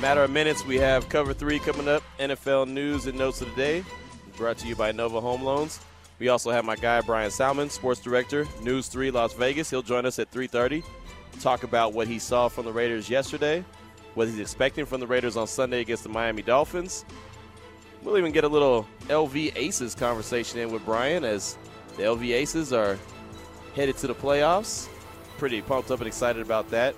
Matter of minutes, we have cover three coming up. NFL news and notes of the day, brought to you by Nova Home Loans. We also have my guy Bryan Salmond, sports director, News Three Las Vegas. He'll join us at 3:30. Talk about what he saw from the Raiders yesterday, what he's expecting from the Raiders on Sunday against the Miami Dolphins. We'll even get a little LV Aces conversation in with Bryan as the LV Aces are headed to the playoffs. Pretty pumped up and excited about that.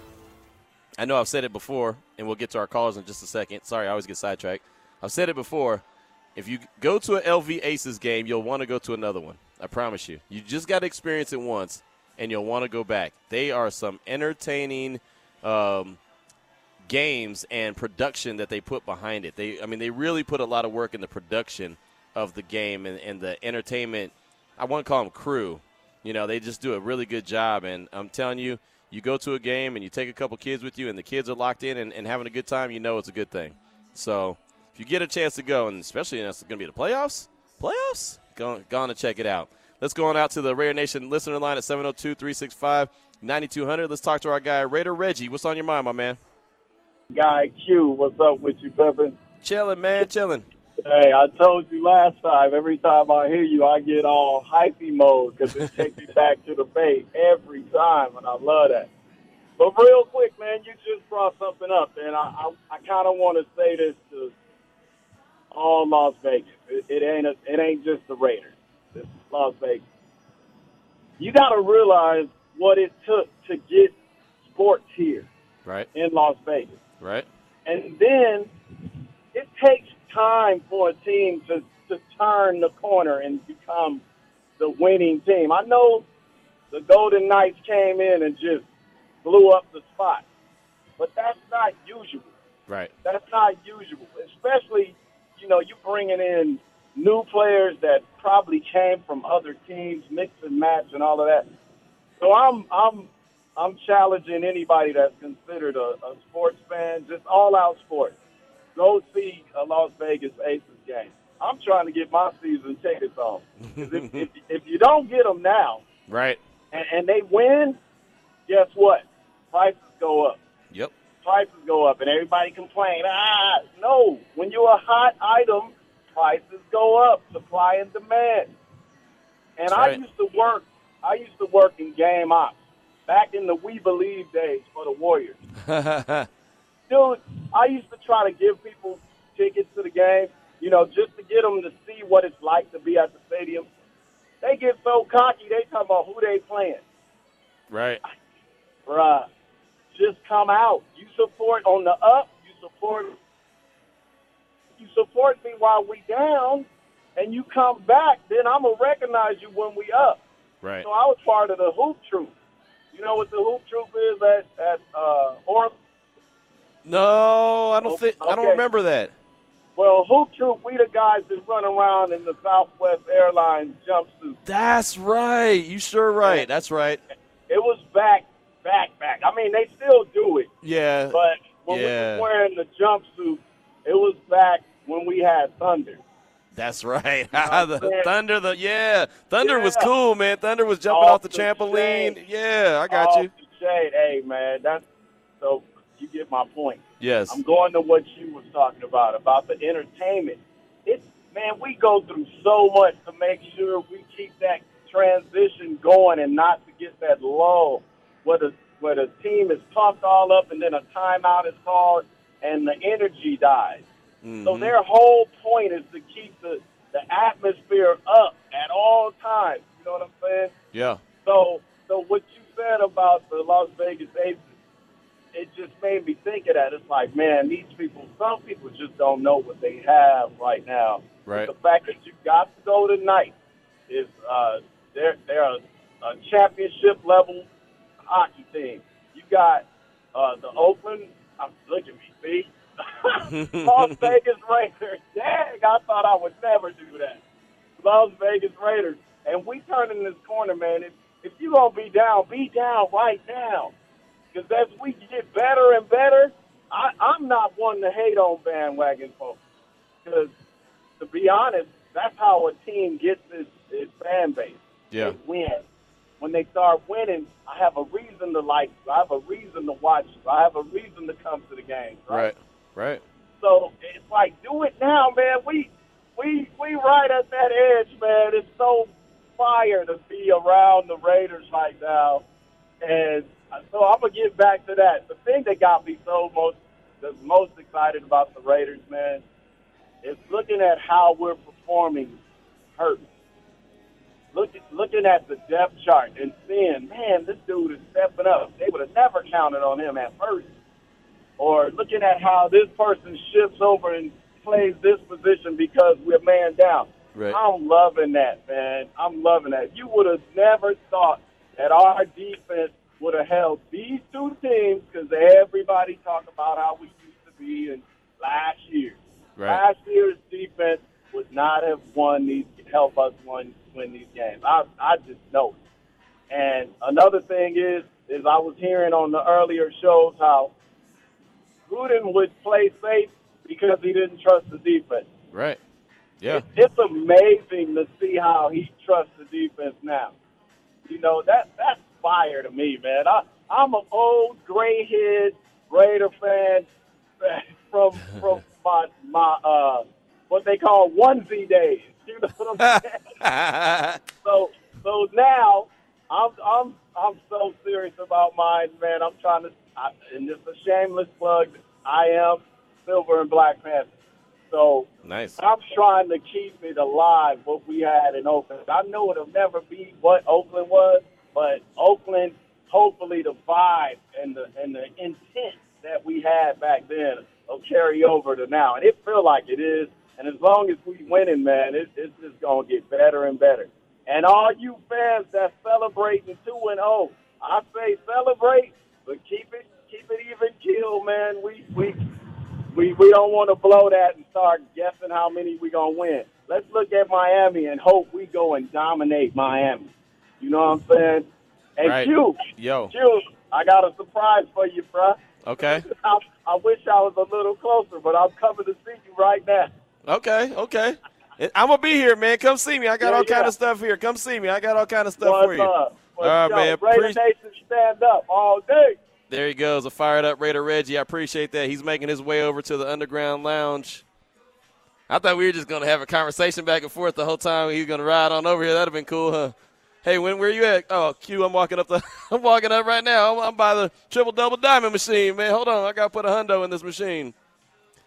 I know I've said it before, and we'll get to our callers in just a second. Sorry, I always get sidetracked. I've said it before. If you go to an LV Aces game, you'll want to go to another one. I promise you. You just got to experience it once, and you'll want to go back. They are some entertaining um, games and production that they put behind it. They, I mean, they really put a lot of work in the production of the game and, and the entertainment. I want to call them crew. You know, they just do a really good job, and I'm telling you, you go to a game and you take a couple kids with you, and the kids are locked in and, and having a good time. You know, it's a good thing. So if you get a chance to go, and especially if it's going to be the playoffs, playoffs, go, go on and check it out. Let's go on out to the Raider Nation listener line at 702 365 9200. Let's talk to our guy, Raider Reggie. What's on your mind, my man? Guy Q, what's up with you, Pippin? Chilling, man, chilling. Hey, I told you last time, every time I hear you, I get all hypey mode because it takes me back to the Bay every time, and I love that. But real quick, man, you just brought something up, and I, I, I kind of want to say this to all Las Vegas. It, it ain't a, it ain't just the Raiders. It's Las Vegas. You got to realize what it took to get sports here Right, in Las Vegas. right. And then it takes time for a team to, to turn the corner and become the winning team. I know the Golden Knights came in and just blew up the spot, but that's not usual. Right. That's not usual, especially, you know, you bringing in new players that probably came from other teams, mix and match and all of that. So I'm I'm I'm challenging anybody that's considered a, a sports fan, just all out sports. Go see a Las Vegas Aces game. I'm trying to get my season tickets on. 'Cause if, if, if you don't get them now Right. and, and they win, guess what? Prices go up Yep. prices go up and everybody complain. Ah, no. When you're a hot item, prices go up. Supply and demand. And That's I right. used to work. I used to work in game ops back in the We Believe days for the Warriors. Dude, I used to try to give people tickets to the game, you know, just to get them to see what it's like to be at the stadium. They get so cocky, they talk about who they playing. right. Bruh, just come out. You support on the up. You support. You support me while we down, and you come back. Then I'm gonna recognize you when we up. Right. So I was part of the hoop troop. You know what the hoop troop is at at uh? No, I don't think I don't remember that. Well, hoop troop, we the guys that run around in the Southwest Airlines jumpsuit. That's right. You sure right. That's right. It was back, back, back. I mean, they still do it. Yeah. But when Yeah. we were wearing the jumpsuit, it was back when we had Thunder. That's right. know the what I'm saying? Thunder, the yeah, Thunder was cool, man. Thunder was jumping Off off the the trampoline. chain. Yeah, I got Off you. the shade. Hey, man, that's so you get my point. Yes. I'm going to what you was talking about about the entertainment. It's man, we go through so much to make sure we keep that transition going and not to get that lull where the where the team is pumped all up and then a timeout is called and the energy dies. So Mhm. their whole point is to keep the, the atmosphere up at all times. You know what I'm saying? Yeah. So so what you said about the Las Vegas Aces, it just made me think of that. It's like, man, these people some people just don't know what they have right now. Right. The fact that you got to go tonight is uh they're they're a, a championship level hockey team. You got uh the Oakland uh, look at me, see? Las Vegas Raiders. Dang, I thought I would never do that. Las Vegas Raiders. And we turning this corner, man. If, if you're going to be down, be down right now. Because as we get better and better, I, I'm not one to hate on bandwagon folks. Because, to be honest, that's how a team gets its, its fan base. Yeah. They win. When they start winning, I have a reason to like you. I have a reason to watch you. I have a reason to come to the games, right? Right. Right. So it's like, do it now, man. We we we right at that edge, man. It's so fire to be around the Raiders right now, and so I'm gonna get back to that. The thing that got me so most the most excited about the Raiders, man, is looking at how we're performing hurt. Look, looking at the depth chart and seeing, man, this dude is stepping up. They would have never counted on him at first. Or looking at how this person shifts over and plays this position because we're man down. Right. I'm loving that, man. I'm loving that. You would have never thought that our defense would have held these two teams because everybody talked about how we used to be in last year. Right. Last year's defense would not have won these, help us win win these games. I I just know. it. And another thing is, is I was hearing on the earlier shows how Gruden would play safe because he didn't trust the defense. Right. Yeah. It- It's amazing to see how he trusts the defense now. You know that that's fire to me, man. I I'm an old gray head Raider fan from from my my uh what they call onesie days. You know what I'm saying? so so now I'm I'm I'm so serious about mine, man. I'm trying to, I, and just a shameless plug. I am Silver and Black Panther. So nice. I'm trying to keep it alive what we had in Oakland. I know it'll never be what Oakland was, but Oakland, hopefully the vibe and the and the intent that we had back then will carry over to now, and it feel like it is. And as long as we winning, man, it, it's just gonna get better and better. And all you fans that celebrating two and zero, I say celebrate, but keep it keep it even keel, man. We we we we don't want to blow that and start guessing how many we gonna win. Let's look at Miami and hope we go and dominate Miami. You know what I'm saying? Hey, Right. Q, Yo. Q, I got a surprise for you, bro. Okay. I, I wish I was a little closer, but I'm coming to see you right now. Okay. Okay. I'm gonna be here, man. Come see me. I got Yeah, all kind yeah. of stuff here. Come see me. I got all kind of stuff What's for you. up? All right, up? man. Raider Appreciate- Nation, stand up all day. There he goes, a fired up Raider Reggie. I appreciate that. He's making his way over to the underground lounge. I thought we were just gonna have a conversation back and forth the whole time. He was gonna ride on over here. That'd have been cool, huh? Hey, when where you at? Oh, Q, I'm walking up the. I'm walking up right now. I'm, I'm by the triple double diamond machine, man. Hold on, I gotta put a hundo in this machine.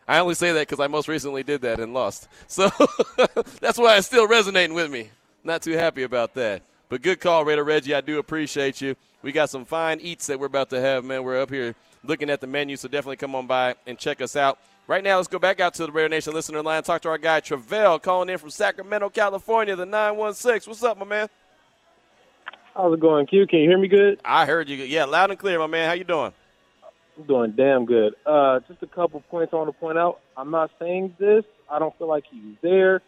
I only say that because I most recently did that and lost. So that's why it's still resonating with me. Not too happy about that. But good call, Raider Reggie. I do appreciate you. We got some fine eats that we're about to have, man. We're up here looking at the menu, so definitely come on by and check us out. Right now, let's go back out to the Raider Nation listener line. Talk to our guy Travell calling in from Sacramento, California, the 916. What's up, my man? How's it going, Q? Can you hear me good? I heard you. Good. Yeah, loud and clear, my man. How you doing? I'm doing damn good. Uh, just a couple points I want to point out. I'm not saying this. I don't feel like he's there,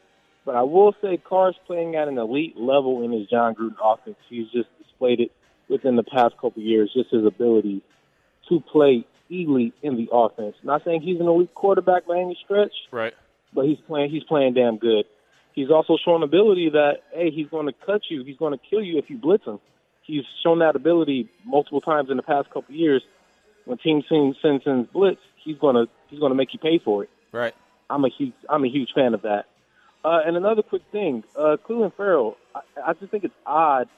but I will say Carr's playing at an elite level in his Jon Gruden offense. He's just displayed it within the past couple years, just his ability to play elite in the offense. Not saying he's an elite quarterback by any stretch, Right. but he's playing he's playing damn good. He's also shown ability that hey, he's going to cut you, he's going to kill you if you blitz him. He's shown that ability multiple times in the past couple years. When teams send send sends blitz, he's going to he's to make you pay for it. Right. I'm a huge I'm a huge fan of that. Uh, and another quick thing, uh, Clelin Ferrell, I, I just think it's odd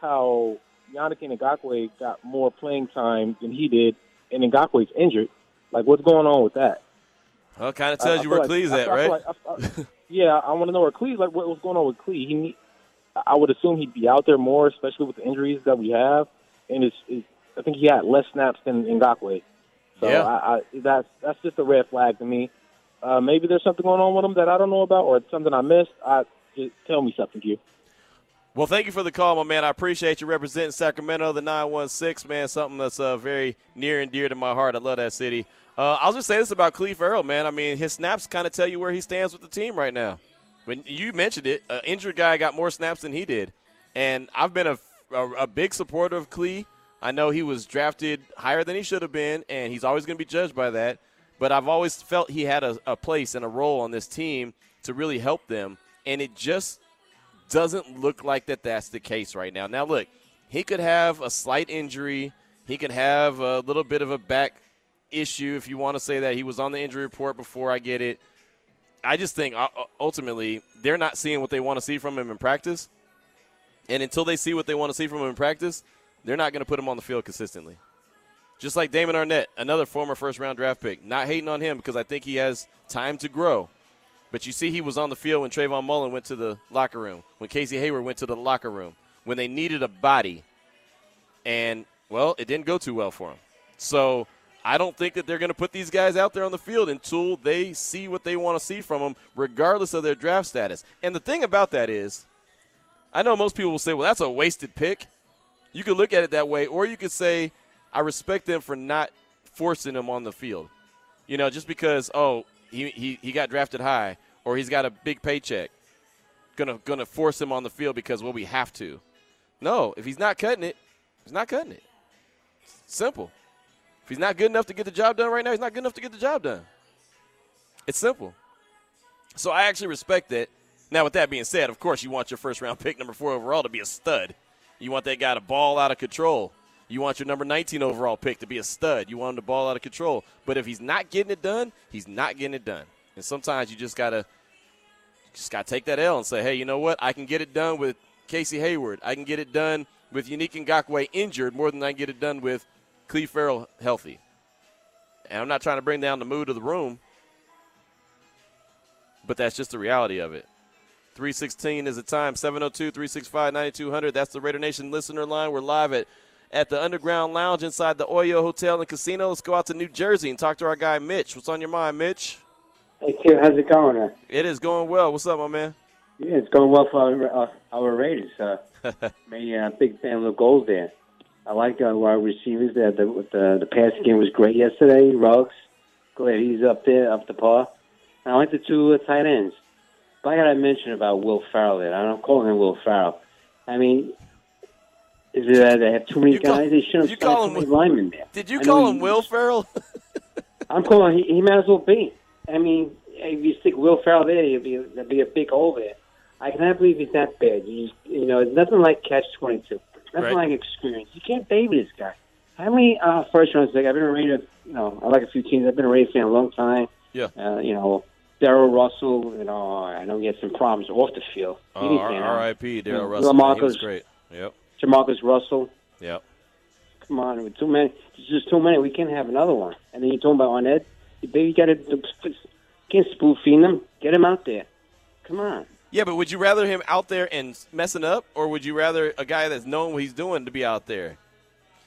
how Yannick Ngakoue got more playing time than he did, and Ngakoue's injured. Like, what's going on with that? Well, kind of tells I you feel where like- Clee's I- at, I right? like- I- I- yeah, I want to know where Clee. like. What, what's going on with Clee? He, I would assume he'd be out there more, especially with the injuries that we have. And it's, it's I think he had less snaps than Ngakoue. So Yeah. I, I, that's that's just a red flag to me. Uh, maybe there's something going on with him that I don't know about, or it's something I missed. I just tell me something, you. Well, thank you for the call, my man. I appreciate you representing Sacramento, the 916, man. Something that's uh, very near and dear to my heart. I love that city. Uh, I'll just say this about Cleve Ferrell, man. I mean, his snaps kind of tell you where he stands with the team right now. When you mentioned it, an injured guy got more snaps than he did. And I've been a, a, a big supporter of Clee. I know he was drafted higher than he should have been, and he's always going to be judged by that. But I've always felt he had a, a place and a role on this team to really help them. And it just doesn't look like that that's the case right now. Now, look, he could have a slight injury. He could have a little bit of a back issue, if you want to say that. He was on the injury report before. I get it. I just think uh, ultimately they're not seeing what they want to see from him in practice. And until they see what they want to see from him in practice, they're not going to put him on the field consistently. Just like Damon Arnette, another former first round draft pick. Not hating on him because I think he has time to grow. But you see, he was on the field when Trayvon Mullen went to the locker room, when Casey Hayward went to the locker room, when they needed a body. And, well, it didn't go too well for him. So I don't think that they're going to put these guys out there on the field until they see what they want to see from them, regardless of their draft status. And the thing about that is, I know most people will say, well, that's a wasted pick. You could look at it that way, or you could say, I respect them for not forcing him on the field. You know, just because, oh, he, he, got drafted high or he's got a big paycheck. Gonna gonna force him on the field because well we have to. No, if he's not cutting it, he's not cutting it. Simple. If he's not good enough to get the job done right now, he's not good enough to get the job done. It's simple. So I actually respect that. Now, with that being said, of course, you want your first round pick, number four overall, to be a stud. You want that guy to ball out of control. You want your number 19 overall pick to be a stud. You want him to ball out of control. But if he's not getting it done, he's not getting it done. And sometimes you just gotta just gotta take that L and say, hey, you know what? I can get it done with Casey Hayward. I can get it done with Yannick Ngakoue injured more than I can get it done with Cleve Ferrell healthy. And I'm not trying to bring down the mood of the room, but that's just the reality of it. 316 is the time, 702 365 9200. That's the Raider Nation listener line. We're live at at the Underground Lounge inside the Oyo Hotel and Casino. Let's go out to New Jersey and talk to our guy Mitch. What's on your mind, Mitch? Hey, Q, how's it going? It is going well. What's up, my man? Yeah, it's going well for our, uh, our Raiders. Uh, me, uh, big fan of the goals there. I like uh, our receivers there. The, the the passing game was great yesterday. Ruggs, glad he's up there, up the par. And I like the two uh, tight ends. But I got to mention about Will Ferrell there. I don't call him Will Ferrell. I mean, is it that they have too many you guys? Call, they shouldn't have call too many linemen there. Did you call him Will Ferrell? I'm calling. He, he might as well be. I mean, if you stick Will Ferrell there, you'll be there'd be a big hole there. I cannot believe he's that bad. You, you know, it's nothing like catch twenty two. Nothing right. like experience. You can't baby this guy. How many uh, first rounds? Like I've been a Raider. You know, I like a few teams. I've been a Raider fan a long time. Yeah. Uh, you know, Darrell Russell. You know, I know he had some problems off the field. Oh, R.I.P. Darrell Russell. Lamarcus, he was great. Yep. Jamarcus Russell. Yep. Come on, with too many, there's just too many. We can't have another one. And then you're talking about on Ed. You got to can't spoon feed them. Get him out there. Come on. Yeah, but would you rather him out there and messing up, or would you rather a guy that's knowing what he's doing to be out there?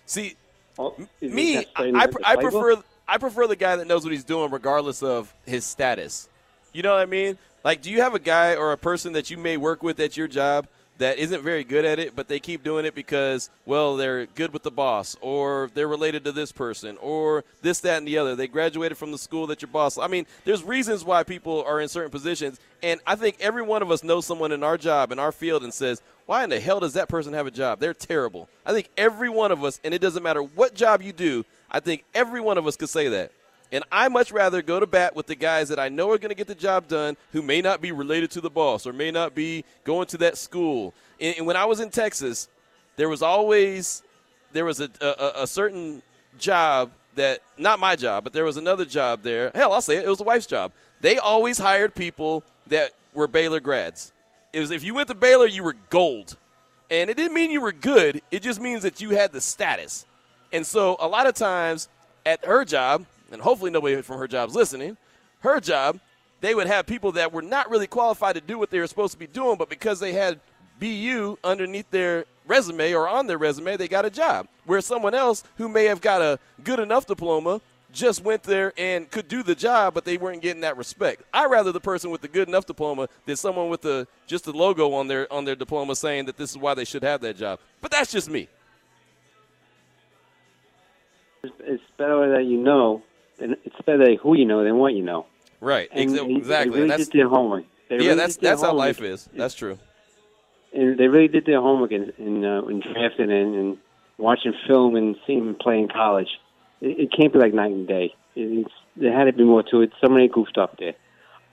See, oh, me, I, I, I prefer I prefer the guy that knows what he's doing, regardless of his status. You know what I mean? Like, do you have a guy or a person that you may work with at your job that isn't very good at it, but they keep doing it because, well, they're good with the boss, or they're related to this person, or this, that, and the other. They graduated from the school that your boss. I mean, there's reasons why people are in certain positions, and I think every one of us knows someone in our job, in our field, and says, why in the hell does that person have a job? They're terrible. I think every one of us, and it doesn't matter what job you do, I think every one of us could say that. And I much rather go to bat with the guys that I know are going to get the job done who may not be related to the boss or may not be going to that school. And, when I was in Texas, there was always there was a, a, a certain job that not my job, but there was another job there. Hell, I'll say it, it was the wife's job. They always hired people that were Baylor grads. It was if you went to Baylor, you were gold. And it didn't mean you were good. It just means that you had the status. And so a lot of times at her job, and hopefully nobody from her job's listening, her job, they would have people that were not really qualified to do what they were supposed to be doing, but because they had BU underneath their resume or on their resume, they got a job. Where someone else who may have got a good enough diploma just went there and could do the job, but they weren't getting that respect. I rather the person with the good enough diploma than someone with the just the logo on their on their diploma saying that this is why they should have that job. But that's just me. It's better that you know it's better who you know than what you know. Right. And exactly. They really that's, did their homework. They yeah, really that's that's how life is. That's true. And they really did their homework in in, uh, in drafting and, and watching film and seeing them play in college. It, it can't be like night and day. It, it's, there had to be more to it. Somebody goofed up there.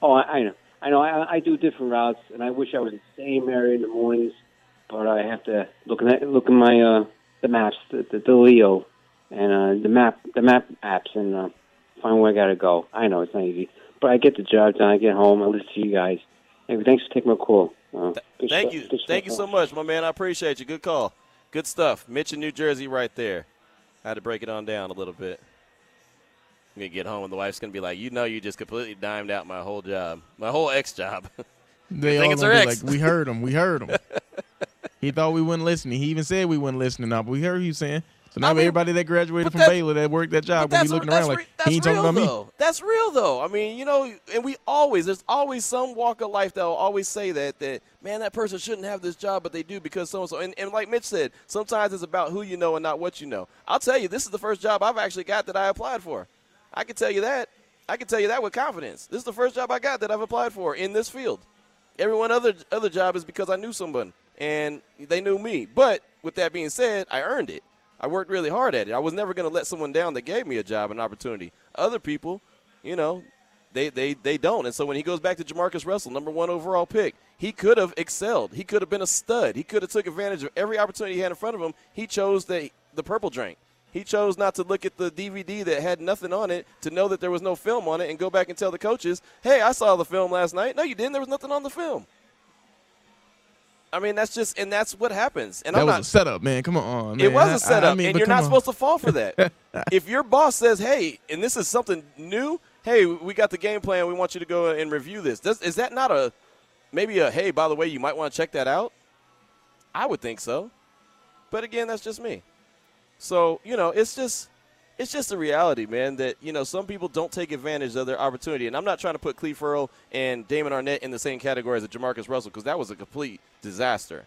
Oh, I, I know. I know. I, I do different routes, and I wish I was in the same area in the mornings, but I have to look at look at my uh, the maps, the, the, the Leo, and uh, the map the map apps, and uh, find where I gotta go. I know it's not easy, but I get the job done. I get home. I listen to you guys. Anyway, thanks for taking my call. Uh, good Thank stuff. you. Thank you so much, my man. I appreciate you. Good call. Good stuff. Mitch in New Jersey right there. I had to break it on down a little bit. I'm going to get home and the wife's going to be like, you know, you just completely dimed out my whole job, my whole ex job. They think all it's gonna her be ex. like, we heard him. We heard him. he thought we wouldn't listen. He even said we wouldn't listen now, but we heard you saying. So now I mean, everybody that graduated from that- Baylor that worked that job will be looking around like he ain't talking about me. That's real though. I mean, you know, and we always there's always some walk of life that will always say that that man that person shouldn't have this job, but they do because so and so. And and like Mitch said, sometimes it's about who you know and not what you know. I'll tell you, this is the first job I've actually got that I applied for. I can tell you that. I can tell you that with confidence. This is the first job I got that I've applied for in this field. Every one other other job is because I knew someone and they knew me. But with that being said, I earned it. I worked really hard at it. I was never going to let someone down that gave me a job, an opportunity. Other people, you know, they, they, they don't. And so when he goes back to Jamarcus Russell, number one overall pick, he could have excelled. He could have been a stud. He could have took advantage of every opportunity he had in front of him. He chose the the purple drink. He chose not to look at the DVD that had nothing on it to know that there was no film on it and go back and tell the coaches, "Hey, I saw the film last night." No, you didn't. There was nothing on the film. I mean, that's just and that's what happens. And That I'm was not a setup, man. Come on, man. it was a setup, I mean, and you're not on. supposed to fall for that. if your boss says, "Hey," and this is something new, hey, we got the game plan. We want you to go and review this. Does, is that not a maybe a hey? By the way, you might want to check that out. I would think so, but again, that's just me. So you know, it's just it's just a reality, man. That you know, some people don't take advantage of their opportunity, and I'm not trying to put Cleve Ferrell and Damon Arnette in the same category as a Jamarcus Russell because that was a complete disaster.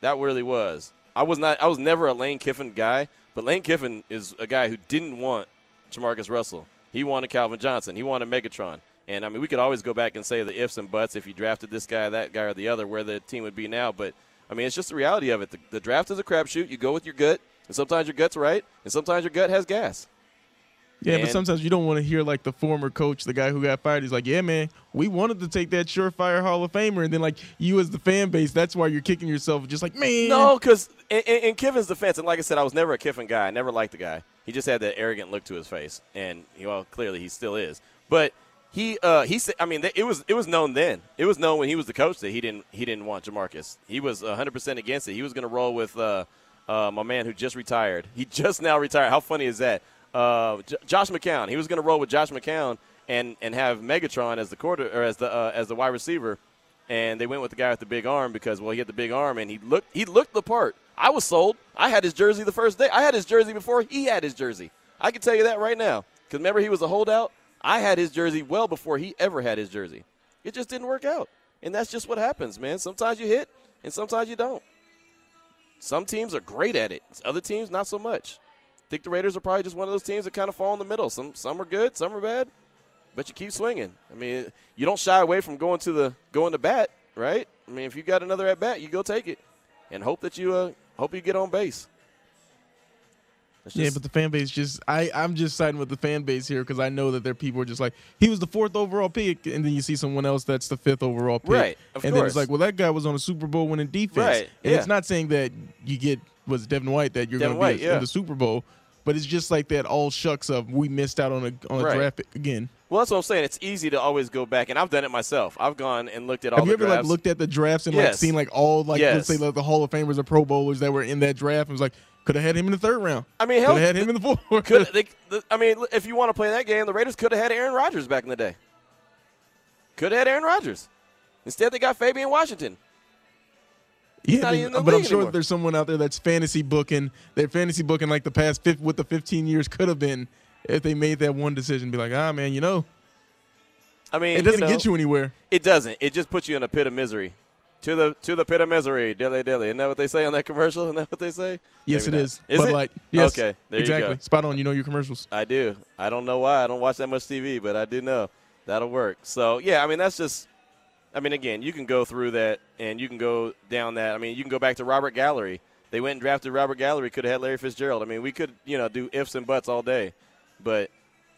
That really was. I was not. I was never a Lane Kiffin guy, but Lane Kiffin is a guy who didn't want Jamarcus Russell. He wanted Calvin Johnson. He wanted Megatron. And I mean, we could always go back and say the ifs and buts if you drafted this guy, that guy, or the other, where the team would be now. But I mean, it's just the reality of it. The, the draft is a crapshoot. You go with your gut, and sometimes your gut's right, and sometimes your gut has gas. Yeah, but sometimes you don't want to hear like the former coach, the guy who got fired. He's like, "Yeah, man, we wanted to take that surefire Hall of Famer," and then like you as the fan base, that's why you're kicking yourself, just like, man. No, because in, in, in Kiffin's defense, and like I said, I was never a Kiffin guy. I never liked the guy. He just had that arrogant look to his face, and well, clearly he still is. But he, uh, he said, I mean, it was it was known then. It was known when he was the coach that he didn't he didn't want Jamarcus. He was 100 percent against it. He was going to roll with uh, uh, my man who just retired. He just now retired. How funny is that? Uh, J- Josh McCown. He was going to roll with Josh McCown and and have Megatron as the quarter or as the uh, as the wide receiver and they went with the guy with the big arm because well he had the big arm and he looked he looked the part. I was sold. I had his jersey the first day. I had his jersey before he had his jersey. I can tell you that right now because remember he was a holdout. I had his jersey well before he ever had his jersey. It just didn't work out, and that's just what happens, man. Sometimes you hit and sometimes you don't. Some teams are great at it. Other teams not so much. I think the Raiders are probably just one of those teams that kind of fall in the middle. Some some are good, some are bad but you keep swinging. I mean, you don't shy away from going to the going to bat, right? I mean, if you got another at bat, you go take it, and hope that you uh, hope you get on base. It's Yeah, but the fan base just I I'm just siding with the fan base here because I know that there are people who are just like he was the fourth overall pick, and then you see someone else that's the fifth overall pick, Right, of and then it's like, well, that guy was on a Super Bowl winning defense, Right, And yeah. it's not saying that you get was Devin White that you're going to be yeah. in the Super Bowl, but it's just like that all shucks of we missed out on a on a Right. draft again. well, that's what I'm saying. It's easy to always go back, and I've done it myself. I've gone and looked at all Have you the ever like drafts. looked at the drafts and like seen like all like Yes. let's say like the Hall of Famers or Pro Bowlers that were in that draft and was like could have had him in the third round. I mean, could have had him in the fourth. could they, the, I mean, if you want to play that game, the Raiders could have had Aaron Rodgers back in the day. Could have had Aaron Rodgers. Instead, they got Fabian Washington. Yeah, but- even in the but I'm sure anymore. there's someone out there that's fantasy booking. They're fantasy booking like the past fifth, what the 15 years could have been if they made that one decision. Be like, ah, man, you know, I mean, it doesn't know, get you anywhere. It doesn't. It just puts you in a pit of misery. To the to the pit of misery, dilly dilly. Isn't that what they say on that commercial? Isn't that what they say? Yes, Maybe it not. is. Is but it? like, yes, Okay, there you exactly. Spot on. You know your commercials. I do. I don't know why. I don't watch that much TV, but I do know that'll work. So yeah, I mean that's just. I mean, again, you can go through that and you can go down that. I mean, you can go back to Robert Gallery. They went and drafted Robert Gallery. Could have had Larry Fitzgerald. I mean, we could you know do ifs and buts all day, but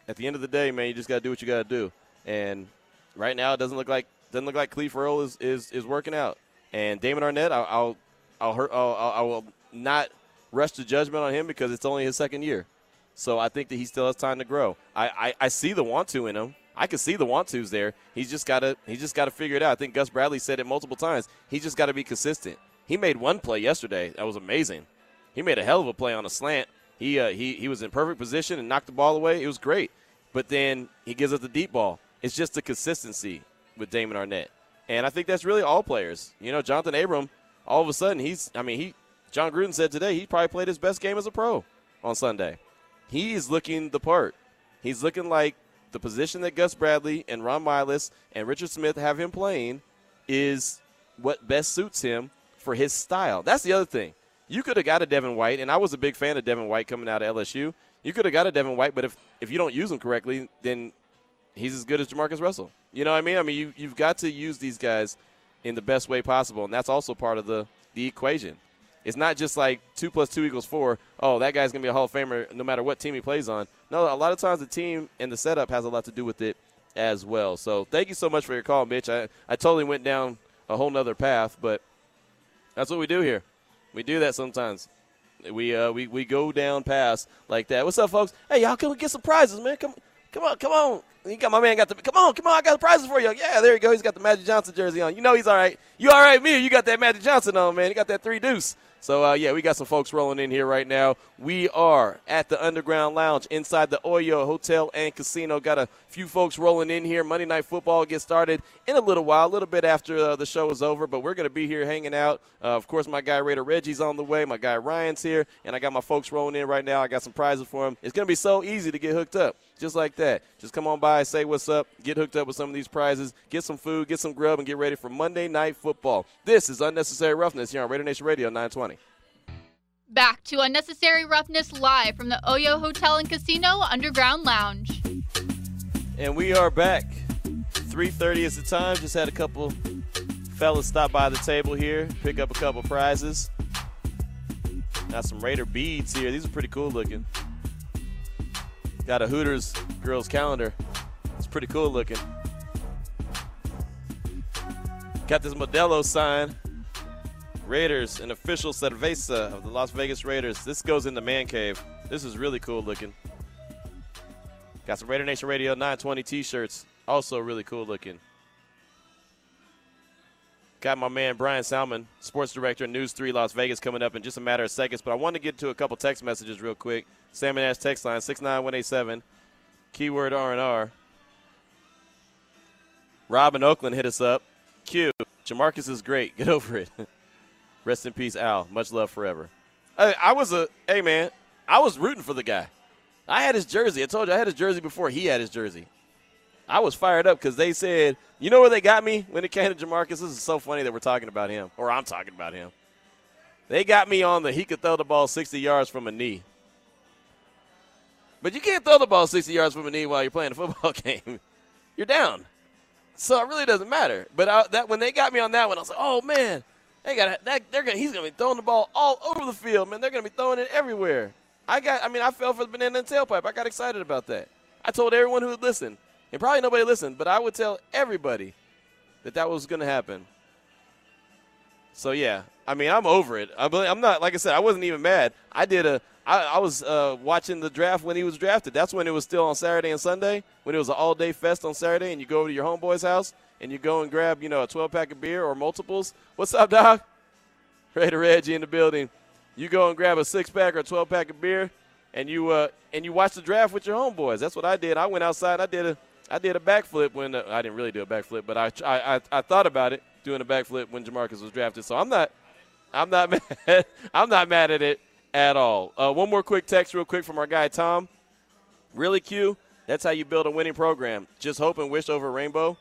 at the end of the day, man, you just got to do what you got to do. And right now, it doesn't look like doesn't look like Cleve Ferrell is, is is working out. And Damon Arnette, I'll I'll I'll, hurt, I'll, I'll I will not rush to judgment on him because it's only his second year. So I think that he still has time to grow. I, I, I see the want to in him. I can see the want tos there. He's just gotta he just gotta figure it out. I think Gus Bradley said it multiple times. He just gotta be consistent. He made one play yesterday that was amazing. He made a hell of a play on a slant. He uh, he he was in perfect position and knocked the ball away. It was great. But then he gives us the deep ball. It's just the consistency with Damon Arnette. And I think that's really all players. You know, Johnathan Abram, all of a sudden he's I mean, he, Jon Gruden said today he probably played his best game as a pro on Sunday. He's looking the part. He's looking like the position that Gus Bradley and Ron Milus and Richard Smith have him playing is what best suits him for his style. That's the other thing. You could have got a Devin White, and I was a big fan of Devin White coming out of LSU. You could have got a Devin White, but if, if you don't use him correctly, then he's as good as Jamarcus Russell. You know what I mean? I mean, you, you've got to use these guys in the best way possible, and that's also part of the, the equation. It's not just like two plus two equals four. Oh, that guy's gonna be a Hall of Famer no matter what team he plays on. No, a lot of times the team and the setup has a lot to do with it as well. So thank you so much for your call, Mitch. I, I totally went down a whole nother path, but that's what we do here. We do that sometimes. We uh we, we go down past like that. What's up, folks? Hey, y'all can we get some prizes, man. Come come on, come on. You got my man got the come on, come on, I got the prizes for you. Yeah, there you go. He's got the Magic Johnson jersey on. You know he's all right. You all right, me? You got that Magic Johnson on, man. You got that three deuce. So, uh, yeah, we got some folks rolling in here right now. We are at the Underground Lounge inside the Oyo Hotel and Casino. Got a few folks rolling in here. Monday Night Football gets started in a little while, a little bit after uh, the show is over, but we're going to be here hanging out. Uh, of course, my guy Raider Reggie's on the way. My guy Ryan's here, and I got my folks rolling in right now. I got some prizes for them. It's going to be so easy to get hooked up, just like that. Just come on by, say what's up, get hooked up with some of these prizes, get some food, get some grub, and get ready for Monday Night Football. This is Unnecessary Roughness here on Raider Nation Radio 920. Back to Unnecessary Roughness live from the Oyo Hotel and Casino Underground Lounge. And we are back. 3.30 is the time. Just had a couple fellas stop by the table here, pick up a couple prizes. Got some Raider beads here. These are pretty cool looking. Got a Hooters girls calendar. It's pretty cool looking. Got this Modelo sign. Raiders, an official cerveza of the Las Vegas Raiders. This goes in the man cave. This is really cool looking. Got some Raider Nation Radio 920 t-shirts. Also really cool looking. Got my man Bryan Salmond, sports director, News 3 Las Vegas, coming up in just a matter of seconds. But I want to get to a couple text messages real quick. Salmon Ash text line 69187, keyword R&R. Rob in Oakland hit us up. Q, Jamarcus is great. Get over it. Rest in peace, Al. Much love forever. I, I was a, hey man, I was rooting for the guy. I had his jersey. I told you I had his jersey before he had his jersey. I was fired up because they said, you know where they got me when it came to Jamarcus? This is so funny that we're talking about him, or I'm talking about him. They got me on the he could throw the ball 60 yards from a knee. But you can't throw the ball 60 yards from a knee while you're playing a football game. You're down. So it really doesn't matter. But I, that when they got me on that one, I was like, oh man, they got that. They're gonna, he's gonna be throwing the ball all over the field, man. They're gonna be throwing it everywhere. I got. I mean, I fell for the banana and tailpipe. I got excited about that. I told everyone who would listen, and probably nobody listened, but I would tell everybody that that was gonna happen. So yeah, I mean, I'm over it. I'm not like I said. I wasn't even mad. I did a. I, I was uh, watching the draft when he was drafted. That's when it was still on Saturday and Sunday. When it was an all-day fest on Saturday, and you go over to your homeboy's house and you go and grab, you know, a 12-pack of beer or multiples. What's up, Doc? Raider Reggie in the building. You go and grab a six-pack or a 12-pack of beer, and you uh, and you watch the draft with your homeboys. That's what I did. I went outside. I did a I did a backflip when I didn't really do a backflip, but I, I I thought about it doing a backflip when Jamarcus was drafted. So I'm not I'm not mad. I'm not mad at it at all. Uh, one more quick text, real quick, from our guy Tom. Really, Q. That's how you build a winning program. Just hope and wish over rainbow.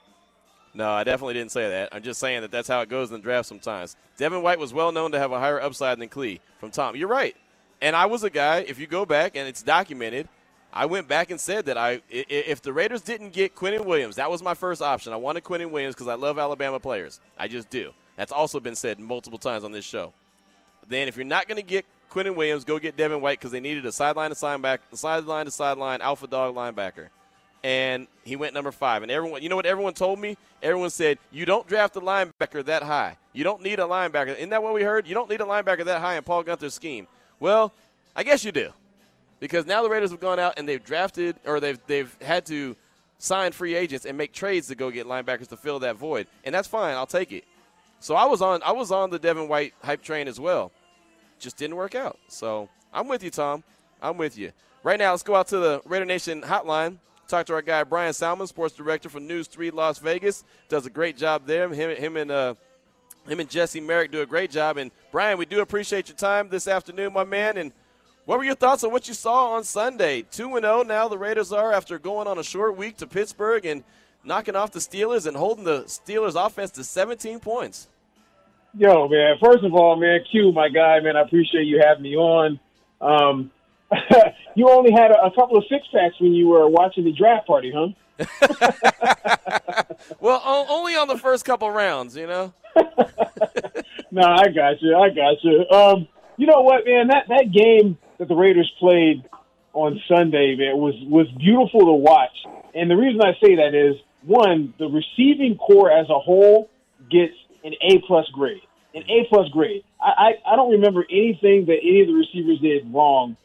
No, I definitely didn't say that. I'm just saying that that's how it goes in the draft sometimes. Devin White was well known to have a higher upside than Klee from Tom. You're right. And I was a guy, if you go back and it's documented, I went back and said that I if the Raiders didn't get Quinnen Williams, that was my first option. I wanted Quinnen Williams because I love Alabama players. I just do. That's also been said multiple times on this show. Then if you're not going to get Quinnen Williams, go get Devin White because they needed a sideline to sideline, sideline to sideline alpha dog linebacker and he went number five. And everyone, you know what everyone told me? Everyone said, you don't draft a linebacker that high. You don't need a linebacker. Isn't that what we heard? You don't need a linebacker that high in Paul Guenther's scheme. Well, I guess you do. Because now the Raiders have gone out and they've drafted or they've they've had to sign free agents and make trades to go get linebackers to fill that void, and that's fine. I'll take it. So I was on I was on the Devin White hype train as well. Just didn't work out. So I'm with you, Tom. I'm with you. Right now, let's go out to the Raider Nation hotline. Talk to our guy Bryan Salmond, sports director for News Three Las Vegas. Does a great job there. Him, him and uh, him and Jesse Merrick do a great job. And Bryan, we do appreciate your time this afternoon, my man. And what were your thoughts on what you saw on Sunday? Two and zero now the Raiders are after going on a short week to Pittsburgh and knocking off the Steelers and holding the Steelers offense to 17 points. Yo, man. First of all, man, Q, my guy, man. I appreciate you having me on. Um, you only had a, a couple of six packs when you were watching the draft party, huh? well, o- only on the first couple rounds, you know. no, I got you. I got you. Um, you know what, man? That that game that the Raiders played on Sunday, man, was was beautiful to watch. And the reason I say that is one, the receiving corps as a whole gets an A plus grade, an A plus grade. I, I I don't remember anything that any of the receivers did wrong,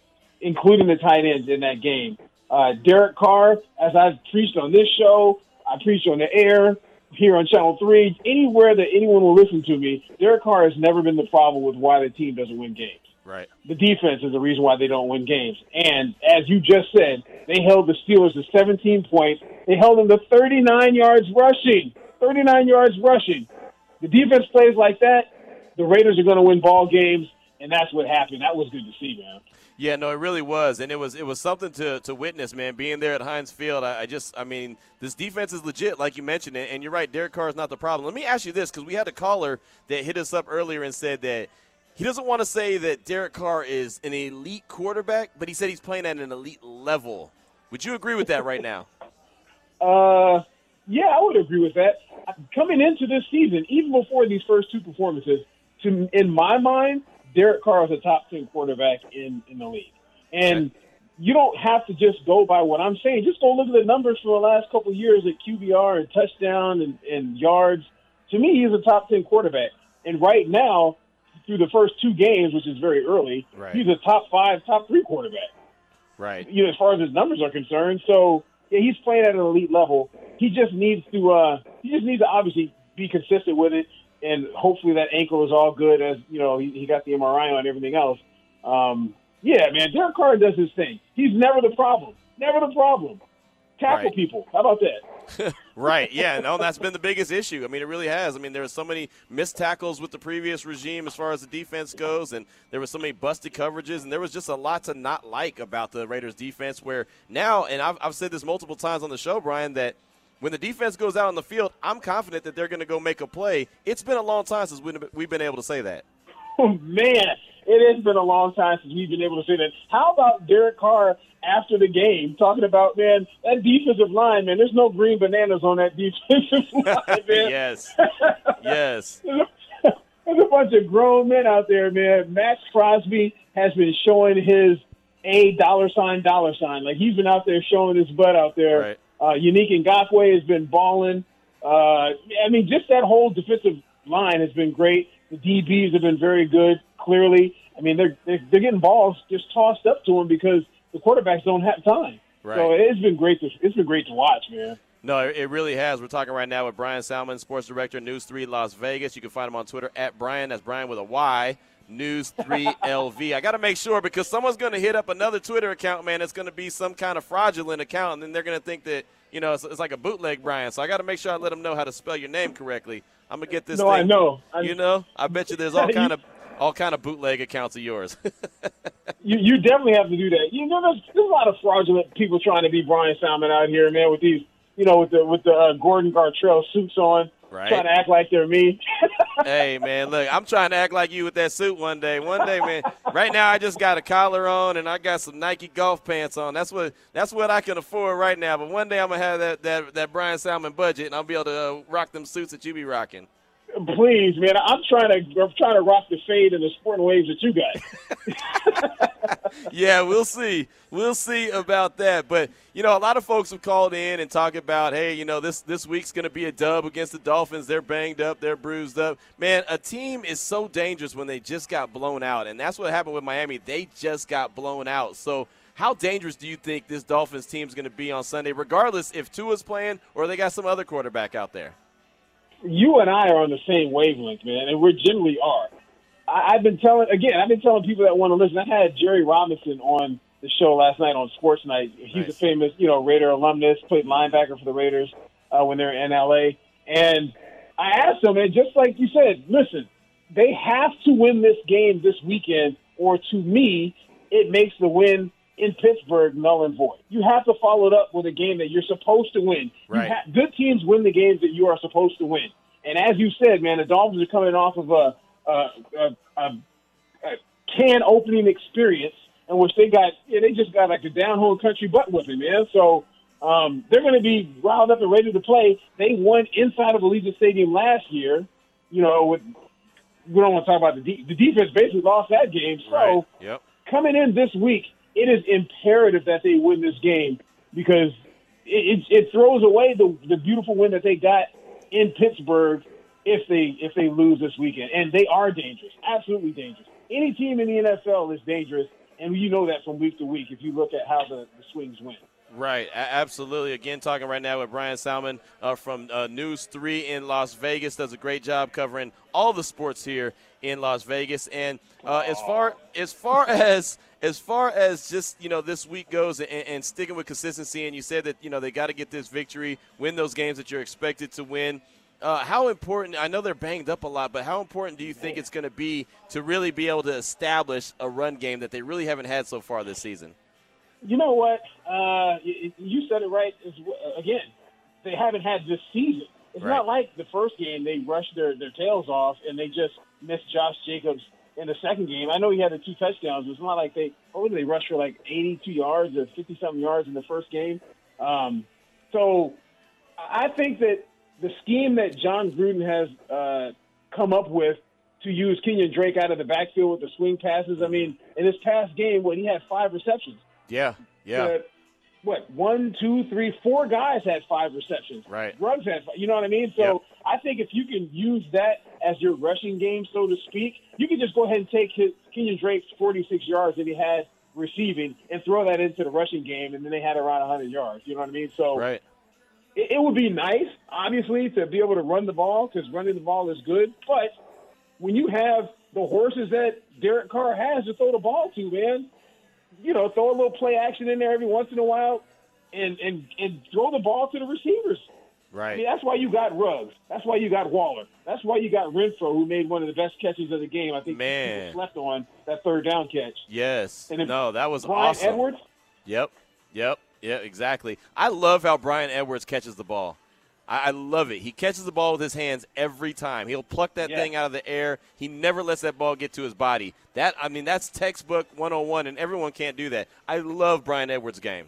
including the tight ends in that game. Uh, Derek Carr, as I've preached on this show, I preached on the air here on Channel 3, anywhere that anyone will listen to me, Derek Carr has never been the problem with why the team doesn't win games. Right. The defense is the reason why they don't win games. And as you just said, they held the Steelers to 17 points. They held them to 39 yards rushing. 39 yards rushing. The defense plays like that, the Raiders are going to win ball games, and that's what happened. That was good to see, man. Yeah, no, it really was, and it was it was something to, to witness, man. Being there at Heinz Field, I, I just, I mean, this defense is legit, like you mentioned, and, and you're right. Derek Carr is not the problem. Let me ask you this, because we had a caller that hit us up earlier and said that he doesn't want to say that Derek Carr is an elite quarterback, but he said he's playing at an elite level. Would you agree with that right now? Uh, yeah, I would agree with that. Coming into this season, even before these first two performances, to in my mind, Derek Carr is a top ten quarterback in in the league, and you don't have to just go by what I'm saying. Just go look at the numbers for the last couple of years at QBR and touchdown and, and yards. To me, he's a top ten quarterback, and right now, through the first two games, which is very early, Right. he's a top five, top three quarterback Right. you know, as far as his numbers are concerned. So yeah, he's playing at an elite level. He just needs to uh he just needs to obviously be consistent with it and hopefully that ankle is all good as you know, he, he got the MRI on and everything else. Um yeah, man, Derek Carr does his thing. He's never the problem. Never the problem. Tackle Right. people. How about that? Right. Yeah. No, that's been the biggest issue. I mean, it really has. I mean, there were so many missed tackles with the previous regime as far as the defense goes, and there were so many busted coverages, and there was just a lot to not like about the Raiders' defense. Where now, and I've, I've said this multiple times on the show, Bryan, that when the defense goes out on the field, I'm confident that they're going to go make a play. It's been a long time since we- we've been able to say that. Oh, man, it has been a long time since we've been able to say that. How about Derek Carr after the game talking about, man, that defensive line, man, there's no green bananas on that defensive line, man. yes. Yes. There's a bunch of grown men out there, man. Maxx Crosby has been showing his a dollar sign dollar sign. Like he's been out there showing his butt out there. Right. Uh, Yannick Ngakoue has been balling. Uh, I mean, just that whole defensive line has been great. The DBs have been very good. Clearly, I mean, they're they're, they're getting balls just tossed up to them because the quarterbacks don't have time. Right. So it's been great to it's been great to watch, man. No, it it really has. We're talking right now with Bryan Salmond, sports director, News 3 Las Vegas. You can find him on Twitter at Bryan. That's Bryan with a Y, News 3 LV. I got to make sure because someone's going to hit up another Twitter account, man. It's going to be some kind of fraudulent account, and then they're going to think that, you know, it's, it's like a bootleg Bryan. So I got to make sure I let them know how to spell your name correctly. I'm going to get this No, thing. I know. I- you know, I bet you there's all kind of all kind of bootleg accounts of yours. You, you definitely have to do that. You know, there's, there's a lot of fraudulent people trying to be Bryan Salmond out here, man, with these, you know, with the with the uh, Gordon Gartrell suits on, Right. trying to act like they're me. hey man, look, I'm trying to act like you with that suit one day. One day, man. Right now, I just got a collar on and I got some Nike golf pants on. That's what that's what I can afford right now. But one day, I'm gonna have that that, that Bryan Salmond budget, and I'll be able to uh, rock them suits that you be rocking. Please, man, I'm trying to I'm trying to rock the fade and the sporting waves that you got. yeah, we'll see. We'll see about that. But you know, a lot of folks have called in and talk about, hey, you know, this this week's going to be a dub against the Dolphins. They're banged up, they're bruised up. Man, a team is so dangerous when they just got blown out, and that's what happened with Miami. They just got blown out. So. How dangerous do you think this Dolphins team is going to be on Sunday, regardless if Tua's playing or they got some other quarterback out there? You and I are on the same wavelength, man, and we generally are. I, I've been telling again. I've been telling people that want to listen. I had Jerry Robinson on the show last night on Sports Night. He's Nice. a famous, you know, Raider alumnus. Played linebacker for the Raiders uh, when they were in LA. And I asked him, and just like you said, listen, they have to win this game this weekend, or to me, it makes the win in Pittsburgh null and void. You have to follow it up with a game that you're supposed to win. You Right. ha- good teams win the games that you are supposed to win. And as you said, man, the Dolphins are coming off of a, a, a, a, a can opening experience in which they got yeah, they just got like a down home country butt whipping, man. So um, they're going to be riled up and ready to play. They won inside of Allegiant Stadium last year. You know, with we don't want to talk about the de- the defense basically lost that game. So Right. Yep. coming in this week, it is imperative that they win this game because it, it, it throws away the, the beautiful win that they got in Pittsburgh if they if they lose this weekend. And they are dangerous, absolutely dangerous. Any team in the NFL is dangerous, and you know that from week to week if you look at how the, the swings win. Right, absolutely. Again, talking right now with Bryan Salmond uh, from uh, News 3 in Las Vegas. Does a great job covering all the sports here in Las Vegas. And uh, as far as far as as far as just you know this week goes and, and sticking with consistency, and you said that you know they got to get this victory, win those games that you're expected to win. Uh, how important? I know they're banged up a lot, but how important do you think it's going to be to really be able to establish a run game that they really haven't had so far this season? You know what? Uh, you said it right. Again, they haven't had this season. It's Right. not like the first game they rushed their, their tails off and they just missed Josh Jacobs in the second game. I know he had the two touchdowns. But it's not like they oh they rushed for like 82 yards or 50 something yards in the first game. Um, so I think that the scheme that Jon Gruden has uh, come up with to use Kenyon Drake out of the backfield with the swing passes. I mean, in this past game, what he had five receptions. Yeah, yeah, what one, two, three, four guys had five receptions. Right. Ruggs had, five, you know what I mean. So Yep. I think if you can use that as your rushing game, so to speak, you can just go ahead and take his, Kenyon Drake's 46 yards that he had receiving and throw that into the rushing game, and then they had around 100 yards. You know what I mean? So right. it, it would be nice, obviously, to be able to run the ball because running the ball is good. But when you have the horses that Derek Carr has to throw the ball to, man, you know, throw a little play action in there every once in a while, and and and throw the ball to the receivers. I Right. mean, that's why you got Ruggs. That's why you got Waller. That's why you got Renfrow, who made one of the best catches of the game. I think Man. slept on that third down catch. Yes. And No, that was Bryan awesome. Edwards. Yep. Yep. Yeah, exactly. I love how Bryan Edwards catches the ball. I, I love it. He catches the ball with his hands every time. He'll pluck that Yeah. thing out of the air. He never lets that ball get to his body. That I mean, that's textbook 101, and everyone can't do that. I love Bryan Edwards' game.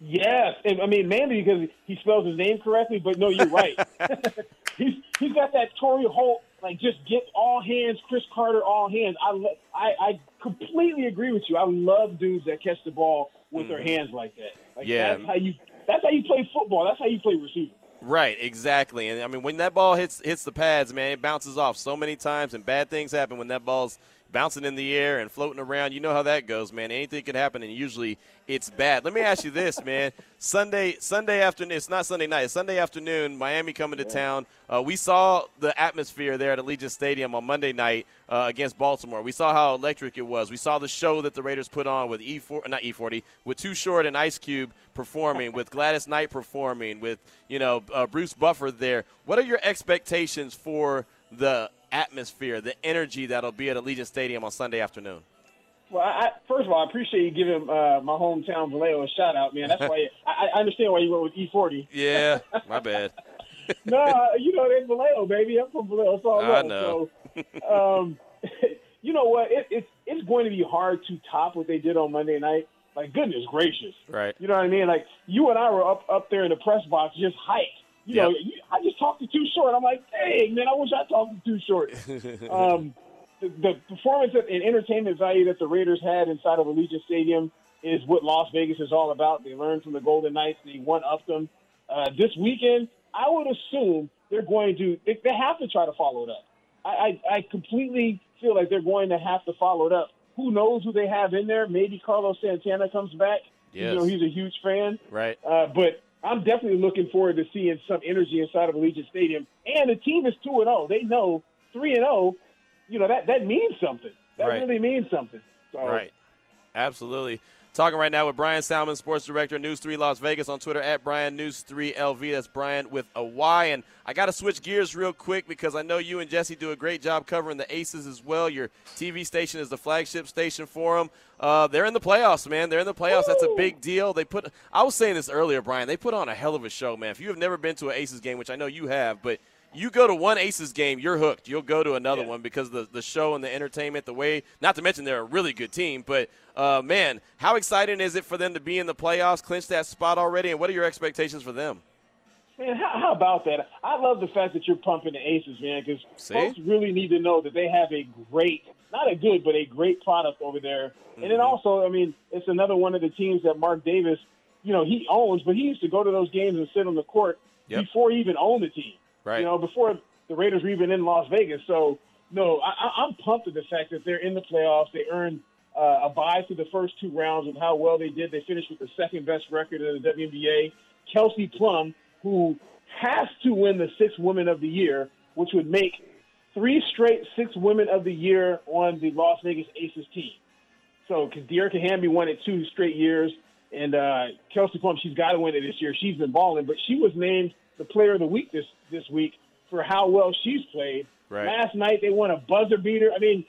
Yes, and I mean mainly because he spells his name correctly. But no, you're right. he's he's got that Torry Holt like just get all hands, Cris Carter all hands. I I I completely agree with you. I love dudes that catch the ball with their hands like that. Like Mm-hmm. Yeah. that's how you that's how you play football. That's how you play receiver. Right, exactly. And I mean, when that ball hits hits the pads, man, it bounces off so many times, and bad things happen when that ball's bouncing in the air and floating around. You know how that goes, man. Anything can happen, and usually it's bad. Let me ask you this, man. Sunday, Sunday afternoon. It's not Sunday night. It's Sunday afternoon. Miami coming to town. Uh, we saw the atmosphere there at Allegiant Stadium on Monday night uh, against Baltimore. We saw how electric it was. We saw the show that the Raiders put on with E4, not E40, with Too Short and Ice Cube performing, with Gladys Knight performing, with you know uh, Bruce Buffer there. What are your expectations for the atmosphere, the energy that'll be at Allegiant Stadium on Sunday afternoon? Well, I, first of all, I appreciate you giving uh, my hometown Vallejo a shout out, man. That's why I, I understand why you went with E40. Yeah, my bad. no, uh, you know that's Vallejo, baby. I'm from Vallejo. It's all I know. So, um, you know what? It, it's it's going to be hard to top what they did on Monday night. Like goodness gracious, Right. you know what I mean? Like you and I were up up there in the press box just hyped. You know, you, I just talked to Too Short. I'm like, dang man, I wish I talked to Too Short. um, the, the performance and entertainment value that the Raiders had inside of Allegiant Stadium is what Las Vegas is all about. They learned from the Golden Knights. They one up them. Uh, this weekend, I would assume they're going to. They, they have to try to follow it up. I, I, I completely feel like they're going to have to follow it up who knows who they have in there? Maybe Carlos Santana comes back. Yes. You know, he's a huge fan. Right. Uh, but I'm definitely looking forward to seeing some energy inside of Allegiant Stadium. And the team is two and zero. They know three and zero. You know that that means something. That Right. really means something. So, Right. Absolutely. Talking right now with Bryan Salmond, Sports Director, News 3 Las Vegas on Twitter at Brian News 3 LV. That's Bryan with a Y. And I got to switch gears real quick because I know you and Jesse do a great job covering the Aces as well. Your TV station is the flagship station for them. Uh, they're in the playoffs, man. They're in the playoffs. That's a big deal. They put. I was saying this earlier, Brian. They put on a hell of a show, man. If you have never been to an Aces game, which I know you have, but you go to one Aces game, you're hooked. You'll go to another Yeah. one because the the show and the entertainment, the way. Not to mention they're a really good team, but uh, man, how exciting is it for them to be in the playoffs, clinch that spot already, and what are your expectations for them? Man, how, how about that? I love the fact that you're pumping the Aces, man, because folks really need to know that they have a great, not a good, but a great product over there. And Mm-hmm. then also, I mean, it's another one of the teams that Mark Davis, you know, he owns, but he used to go to those games and sit on the court Yep. before he even owned the team. Right. You know, before the Raiders were even in Las Vegas. So, no, I, I'm pumped at the fact that they're in the playoffs. They earned uh, a bye through the first two rounds with how well they did. They finished with the second best record in the WNBA. Kelsey Plum, who has to win the Six Women of the Year, which would make three straight Six Women of the Year on the Las Vegas Aces team. So, because Dearica Hamby won it two straight years, and uh, Kelsey Plum, she's got to win it this year. She's been balling, but she was named the Player of the Week this this week for how well she's played. Right. Last night they won a buzzer beater. I mean,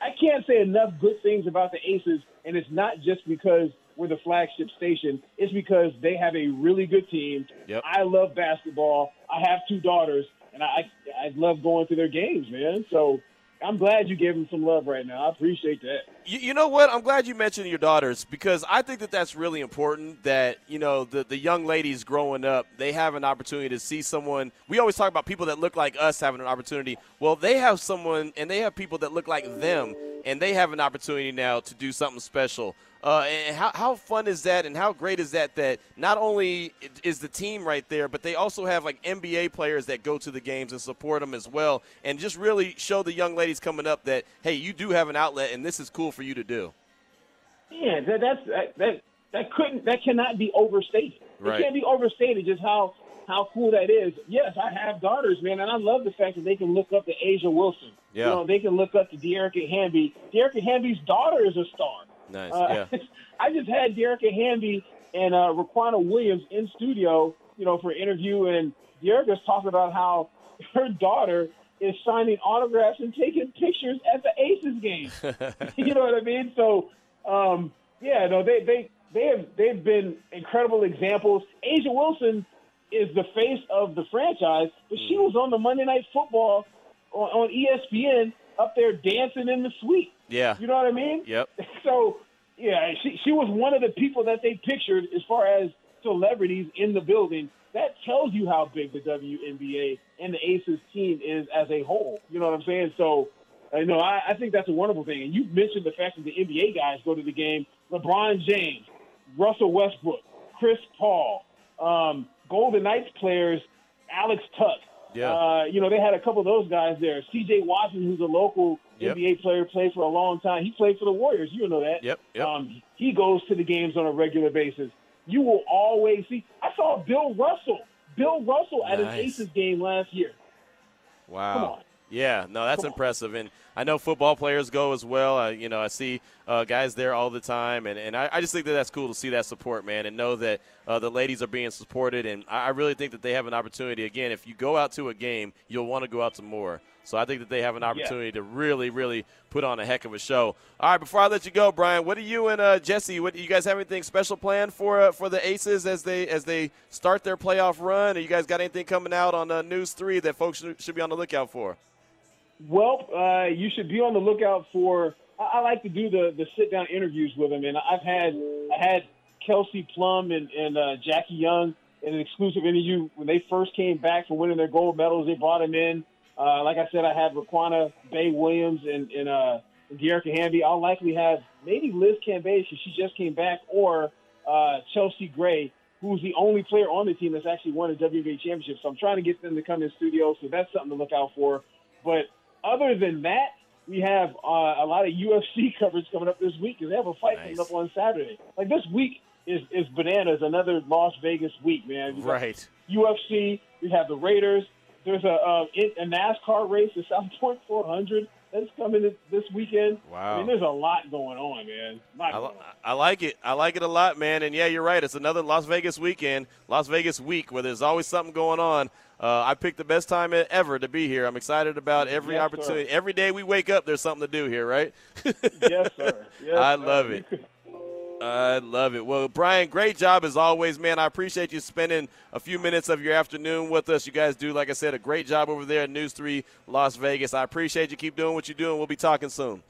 I can't say enough good things about the Aces, and it's not just because we're the flagship station. It's because they have a really good team. Yep. I love basketball. I have two daughters, and I I love going to their games, man. So I'm glad you gave him some love right now. I appreciate that. You, you know what? I'm glad you mentioned your daughters because I think that that's really important. That you know the the young ladies growing up, they have an opportunity to see someone. We always talk about people that look like us having an opportunity. Well, they have someone, and they have people that look like them, and they have an opportunity now to do something special. Uh, and how, how fun is that, and how great is that? That not only is the team right there, but they also have like NBA players that go to the games and support them as well, and just really show the young ladies coming up that hey, you do have an outlet, and this is cool for you to do. Yeah, that, that's that, that that couldn't that cannot be overstated. Right. It can't be overstated just how how cool that is. Yes, I have daughters, man, and I love the fact that they can look up to A'ja Wilson. Yeah. You know, they can look up to Dearica Hamby. Dearica Hamby's daughter is a star. Nice. Uh, yeah. I just had Dearica Hamby and uh, Riquna Williams in studio, you know, for an interview, and Dearica's talking about how her daughter is signing autographs and taking pictures at the Aces game. you know what I mean? So, um, yeah, no, they they they have they've been incredible examples. A'ja Wilson is the face of the franchise, but she was on the Monday Night Football on, on ESPN up there dancing in the suite. Yeah. You know what I mean? Yep. So, yeah, she she was one of the people that they pictured as far as celebrities in the building. That tells you how big the WNBA and the Aces team is as a whole. You know what I'm saying? So, I know I, I think that's a wonderful thing. And you mentioned the fact that the NBA guys go to the game. LeBron James, Russell Westbrook, Chris Paul, um, Golden Knights players, Alex Tuch. Yeah. Uh, you know, they had a couple of those guys there. C.J. Watson, who's a local Yep. NBA player, played for a long time. He played for the Warriors. You know that. Yep, yep. Um, he goes to the games on a regular basis. You will always see. I saw Bill Russell. Bill Russell at an Aces game last year. Wow. On. Yeah, no, that's Come on. impressive, and I know football players go as well. Uh, you know, I see uh, guys there all the time, and, and I, I just think that that's cool to see that support, man, and know that uh, the ladies are being supported, and I, I really think that they have an opportunity. Again, if you go out to a game, you'll want to go out to more. So I think that they have an opportunity to really, really put on a heck of a show. All right, before I let you go, Bryan, what do you and uh, Jesse? What you guys have anything special planned for uh, for the Aces as they as they start their playoff run? Or you guys got anything coming out on uh, News Three that folks should be on the lookout for? Well, uh, you should be on the lookout for. I, I like to do the the sit down interviews with them, and I've had I had Kelsey Plum and and uh, Jackie Young in an exclusive interview when they first came back for winning their gold medals. They brought him in. Uh, like I said, I had Riquna Bay Williams and and uh, Dearica Hamby. I'll likely have maybe Liz Cambage because she just came back, or uh, Chelsea Gray, who's the only player on the team that's actually won a WNBA championship. So I'm trying to get them to come in studio. So that's something to look out for. But other than that, we have uh, a lot of UFC coverage coming up this week because they have a fight Nice. coming up on Saturday. Like this week is is bananas. Another Las Vegas week, man. Right. UFC. We have the Raiders. There's a uh, a NASCAR race, the South Point 400. That's coming this- weekend. I mean, there's a lot going on, man. I, going on. I like it. I like it a lot, man. And yeah, you're right. It's another Las Vegas weekend, Las Vegas week, where there's always something going on. Uh, I picked the best time ever to be here. I'm excited about every Yes, sir. opportunity. Every day we wake up, there's something to do here, right? yes, sir. Yes, I sir. love it. I love it. Well, Bryan, great job as always, man. I appreciate you spending a few minutes of your afternoon with us. You guys do, like I said, a great job over there at News 3 Las Vegas. I appreciate you. Keep doing what you're doing. We'll be talking soon.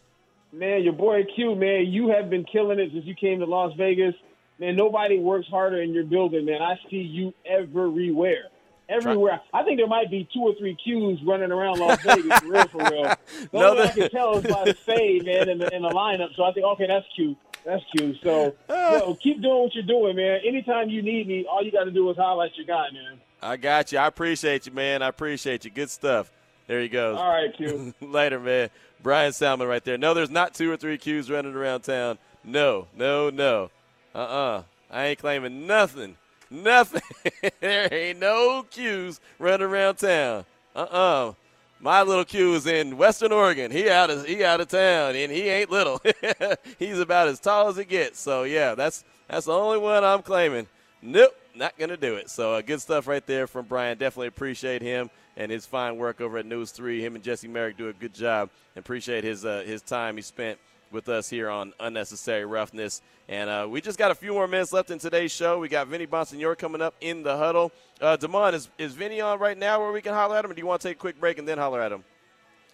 Man, your boy Q, man, you have been killing it since you came to Las Vegas. Man, nobody works harder in your building, man. I see you everywhere. Everywhere. I think there might be two or three Qs running around Las Vegas, for real, for real. The No, only way I can tell is by the fade, man, in the, in the lineup. So I think, okay, that's Q. That's cute. So, ah. yo, keep doing what you're doing, man. Anytime you need me, all you got to do is highlight your guy, man. I got you. I appreciate you, man. I appreciate you. Good stuff. There he goes. All right, Q. Later, man. Bryan Salmond right there. No, there's not two or three Qs running around town. No, no, no. Uh-uh. I ain't claiming nothing. Nothing. there ain't no Qs running around town. Uh-uh. My little Q is in Western Oregon. He out of he out of town, and he ain't little. He's about as tall as it gets. So yeah, that's that's the only one I'm claiming. Nope, not gonna do it. So uh, good stuff right there from Bryan. Definitely appreciate him and his fine work over at News Three. Him and Jesse Merrick do a good job. Appreciate his uh, his time he spent with us here on Unnecessary Roughness. And uh, we just got a few more minutes left in today's show. We got Vinny Bonsignore coming up in the huddle. Uh, Damon, is, is Vinny on right now where we can holler at him, or do you want to take a quick break and then holler at him?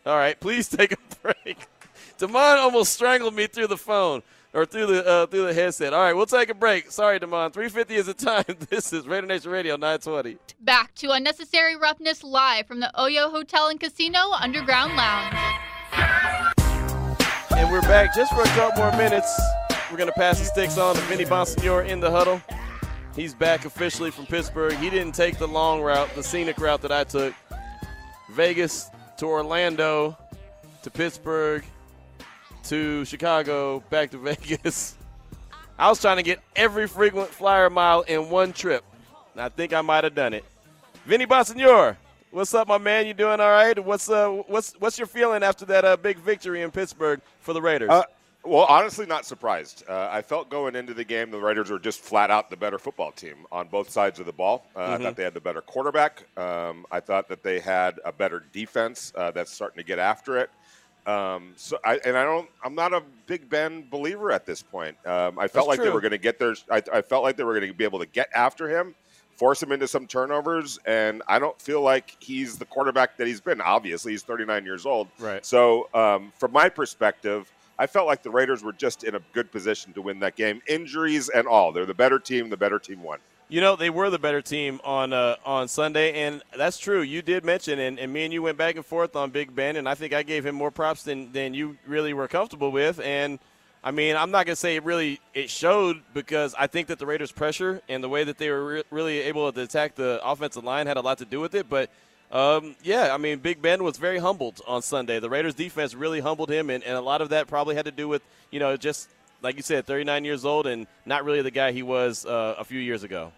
All right, please take a break. Damon almost strangled me through the phone or through the uh, through the headset. All right, we'll take a break. Sorry, Damon. 350 is the time. This is Raider Nation Radio 920. Back to Unnecessary Roughness live from the Oyo Hotel and Casino Underground Lounge. And we're back just for a couple more minutes. We're going to pass the sticks on to Vinny Bonsignore in the huddle. He's back officially from Pittsburgh. He didn't take the long route, the scenic route that I took. Vegas to Orlando to Pittsburgh to Chicago back to Vegas. I was trying to get every frequent flyer mile in one trip. And I think I might have done it. Vinny Bonsignore, what's up, my man? You doing all right? What's uh, what's what's your feeling after that uh, big victory in Pittsburgh for the Raiders? Uh, well, honestly, not surprised. Uh, I felt going into the game, the Raiders were just flat out the better football team on both sides of the ball. Uh, I thought they had the better quarterback. Um, I thought that they had a better defense uh, that's starting to get after it. Um, so, I, and I don't. I'm not a Big Ben believer at this point. Um, I felt That's like they were going to get their. I, I felt like they were going to be able to get after him, force him into some turnovers, and I don't feel like he's the quarterback that he's been. Obviously, he's 39 years old. Right. So, um, from my perspective, I felt like the Raiders were just in a good position to win that game, injuries and all. They're the better team. The better team won. You know, they were the better team on uh, on Sunday, and that's true. You did mention, and, and me and you went back and forth on Big Ben, and I think I gave him more props than, than you really were comfortable with. And I mean, I'm not going to say it really it showed because I think that the Raiders' pressure and the way that they were re- really able to attack the offensive line had a lot to do with it. But um, yeah, I mean, Big Ben was very humbled on Sunday. The Raiders' defense really humbled him, and, and a lot of that probably had to do with you know just like you said, 39 years old and not really the guy he was uh, a few years ago.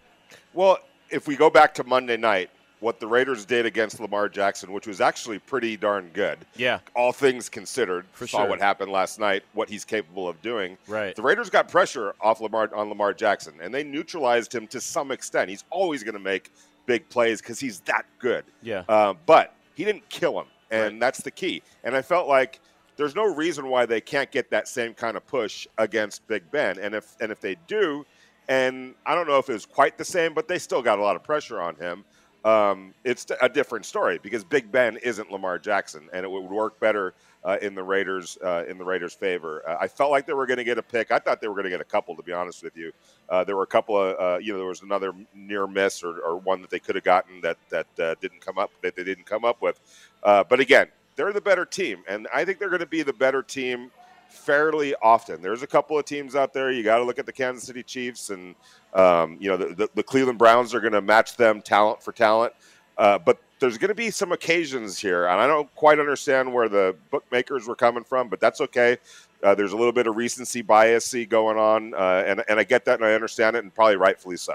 Well, if we go back to Monday night, what the Raiders did against Lamar Jackson, which was actually pretty darn good. Yeah. All things considered, For saw sure. what happened last night, what he's capable of doing. Right. The Raiders got pressure off Lamar on Lamar Jackson, and they neutralized him to some extent. He's always going to make big plays because he's that good. Yeah. Uh, but he didn't kill him, and Right. that's the key. And I felt like there's no reason why they can't get that same kind of push against Big Ben. And if and if they do, and I don't know if it was quite the same, but they still got a lot of pressure on him. Um, it's a different story because Big Ben isn't Lamar Jackson, and it would work better uh, in the Raiders uh, in the Raiders' favor. Uh, I felt like they were going to get a pick. I thought they were going to get a couple, to be honest with you. Uh, there were a couple of uh, you know there was another near miss or, or one that they could have gotten that that uh, didn't come up that they didn't come up with. But again, they're the better team, and I think they're going to be the better team fairly often. There's a couple of teams out there. You got to look at the Kansas City Chiefs, and um, you know the, the, the Cleveland Browns are going to match them talent for talent. Uh, but there's going to be some occasions here, and I don't quite understand where the bookmakers were coming from, but that's okay. Uh, there's a little bit of recency bias going on, uh, and and I get that and I understand it, and probably rightfully so.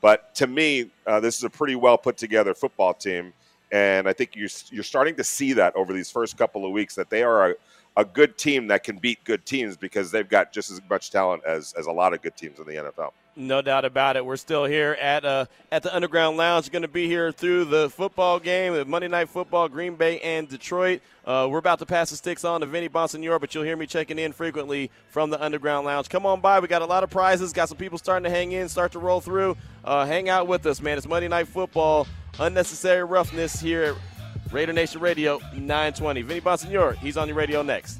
But to me, uh, this is a pretty well put together football team, and I think you're you're starting to see that over these first couple of weeks that they are a, a good team that can beat good teams because they've got just as much talent as as a lot of good teams in the NFL. No doubt about it. We're still here at uh, at the Underground Lounge. Going to be here through the football game, the Monday Night Football, Green Bay and Detroit. Uh, we're about to pass the sticks on to Vinny Bonsignore, but you'll hear me checking in frequently from the Underground Lounge. Come on by. We got a lot of prizes. Got some people starting to hang in, start to roll through. Uh, hang out with us, man. It's Monday Night Football. Unnecessary roughness here Raider Nation Radio 920. Vinny Bonsignore, he's on your radio next.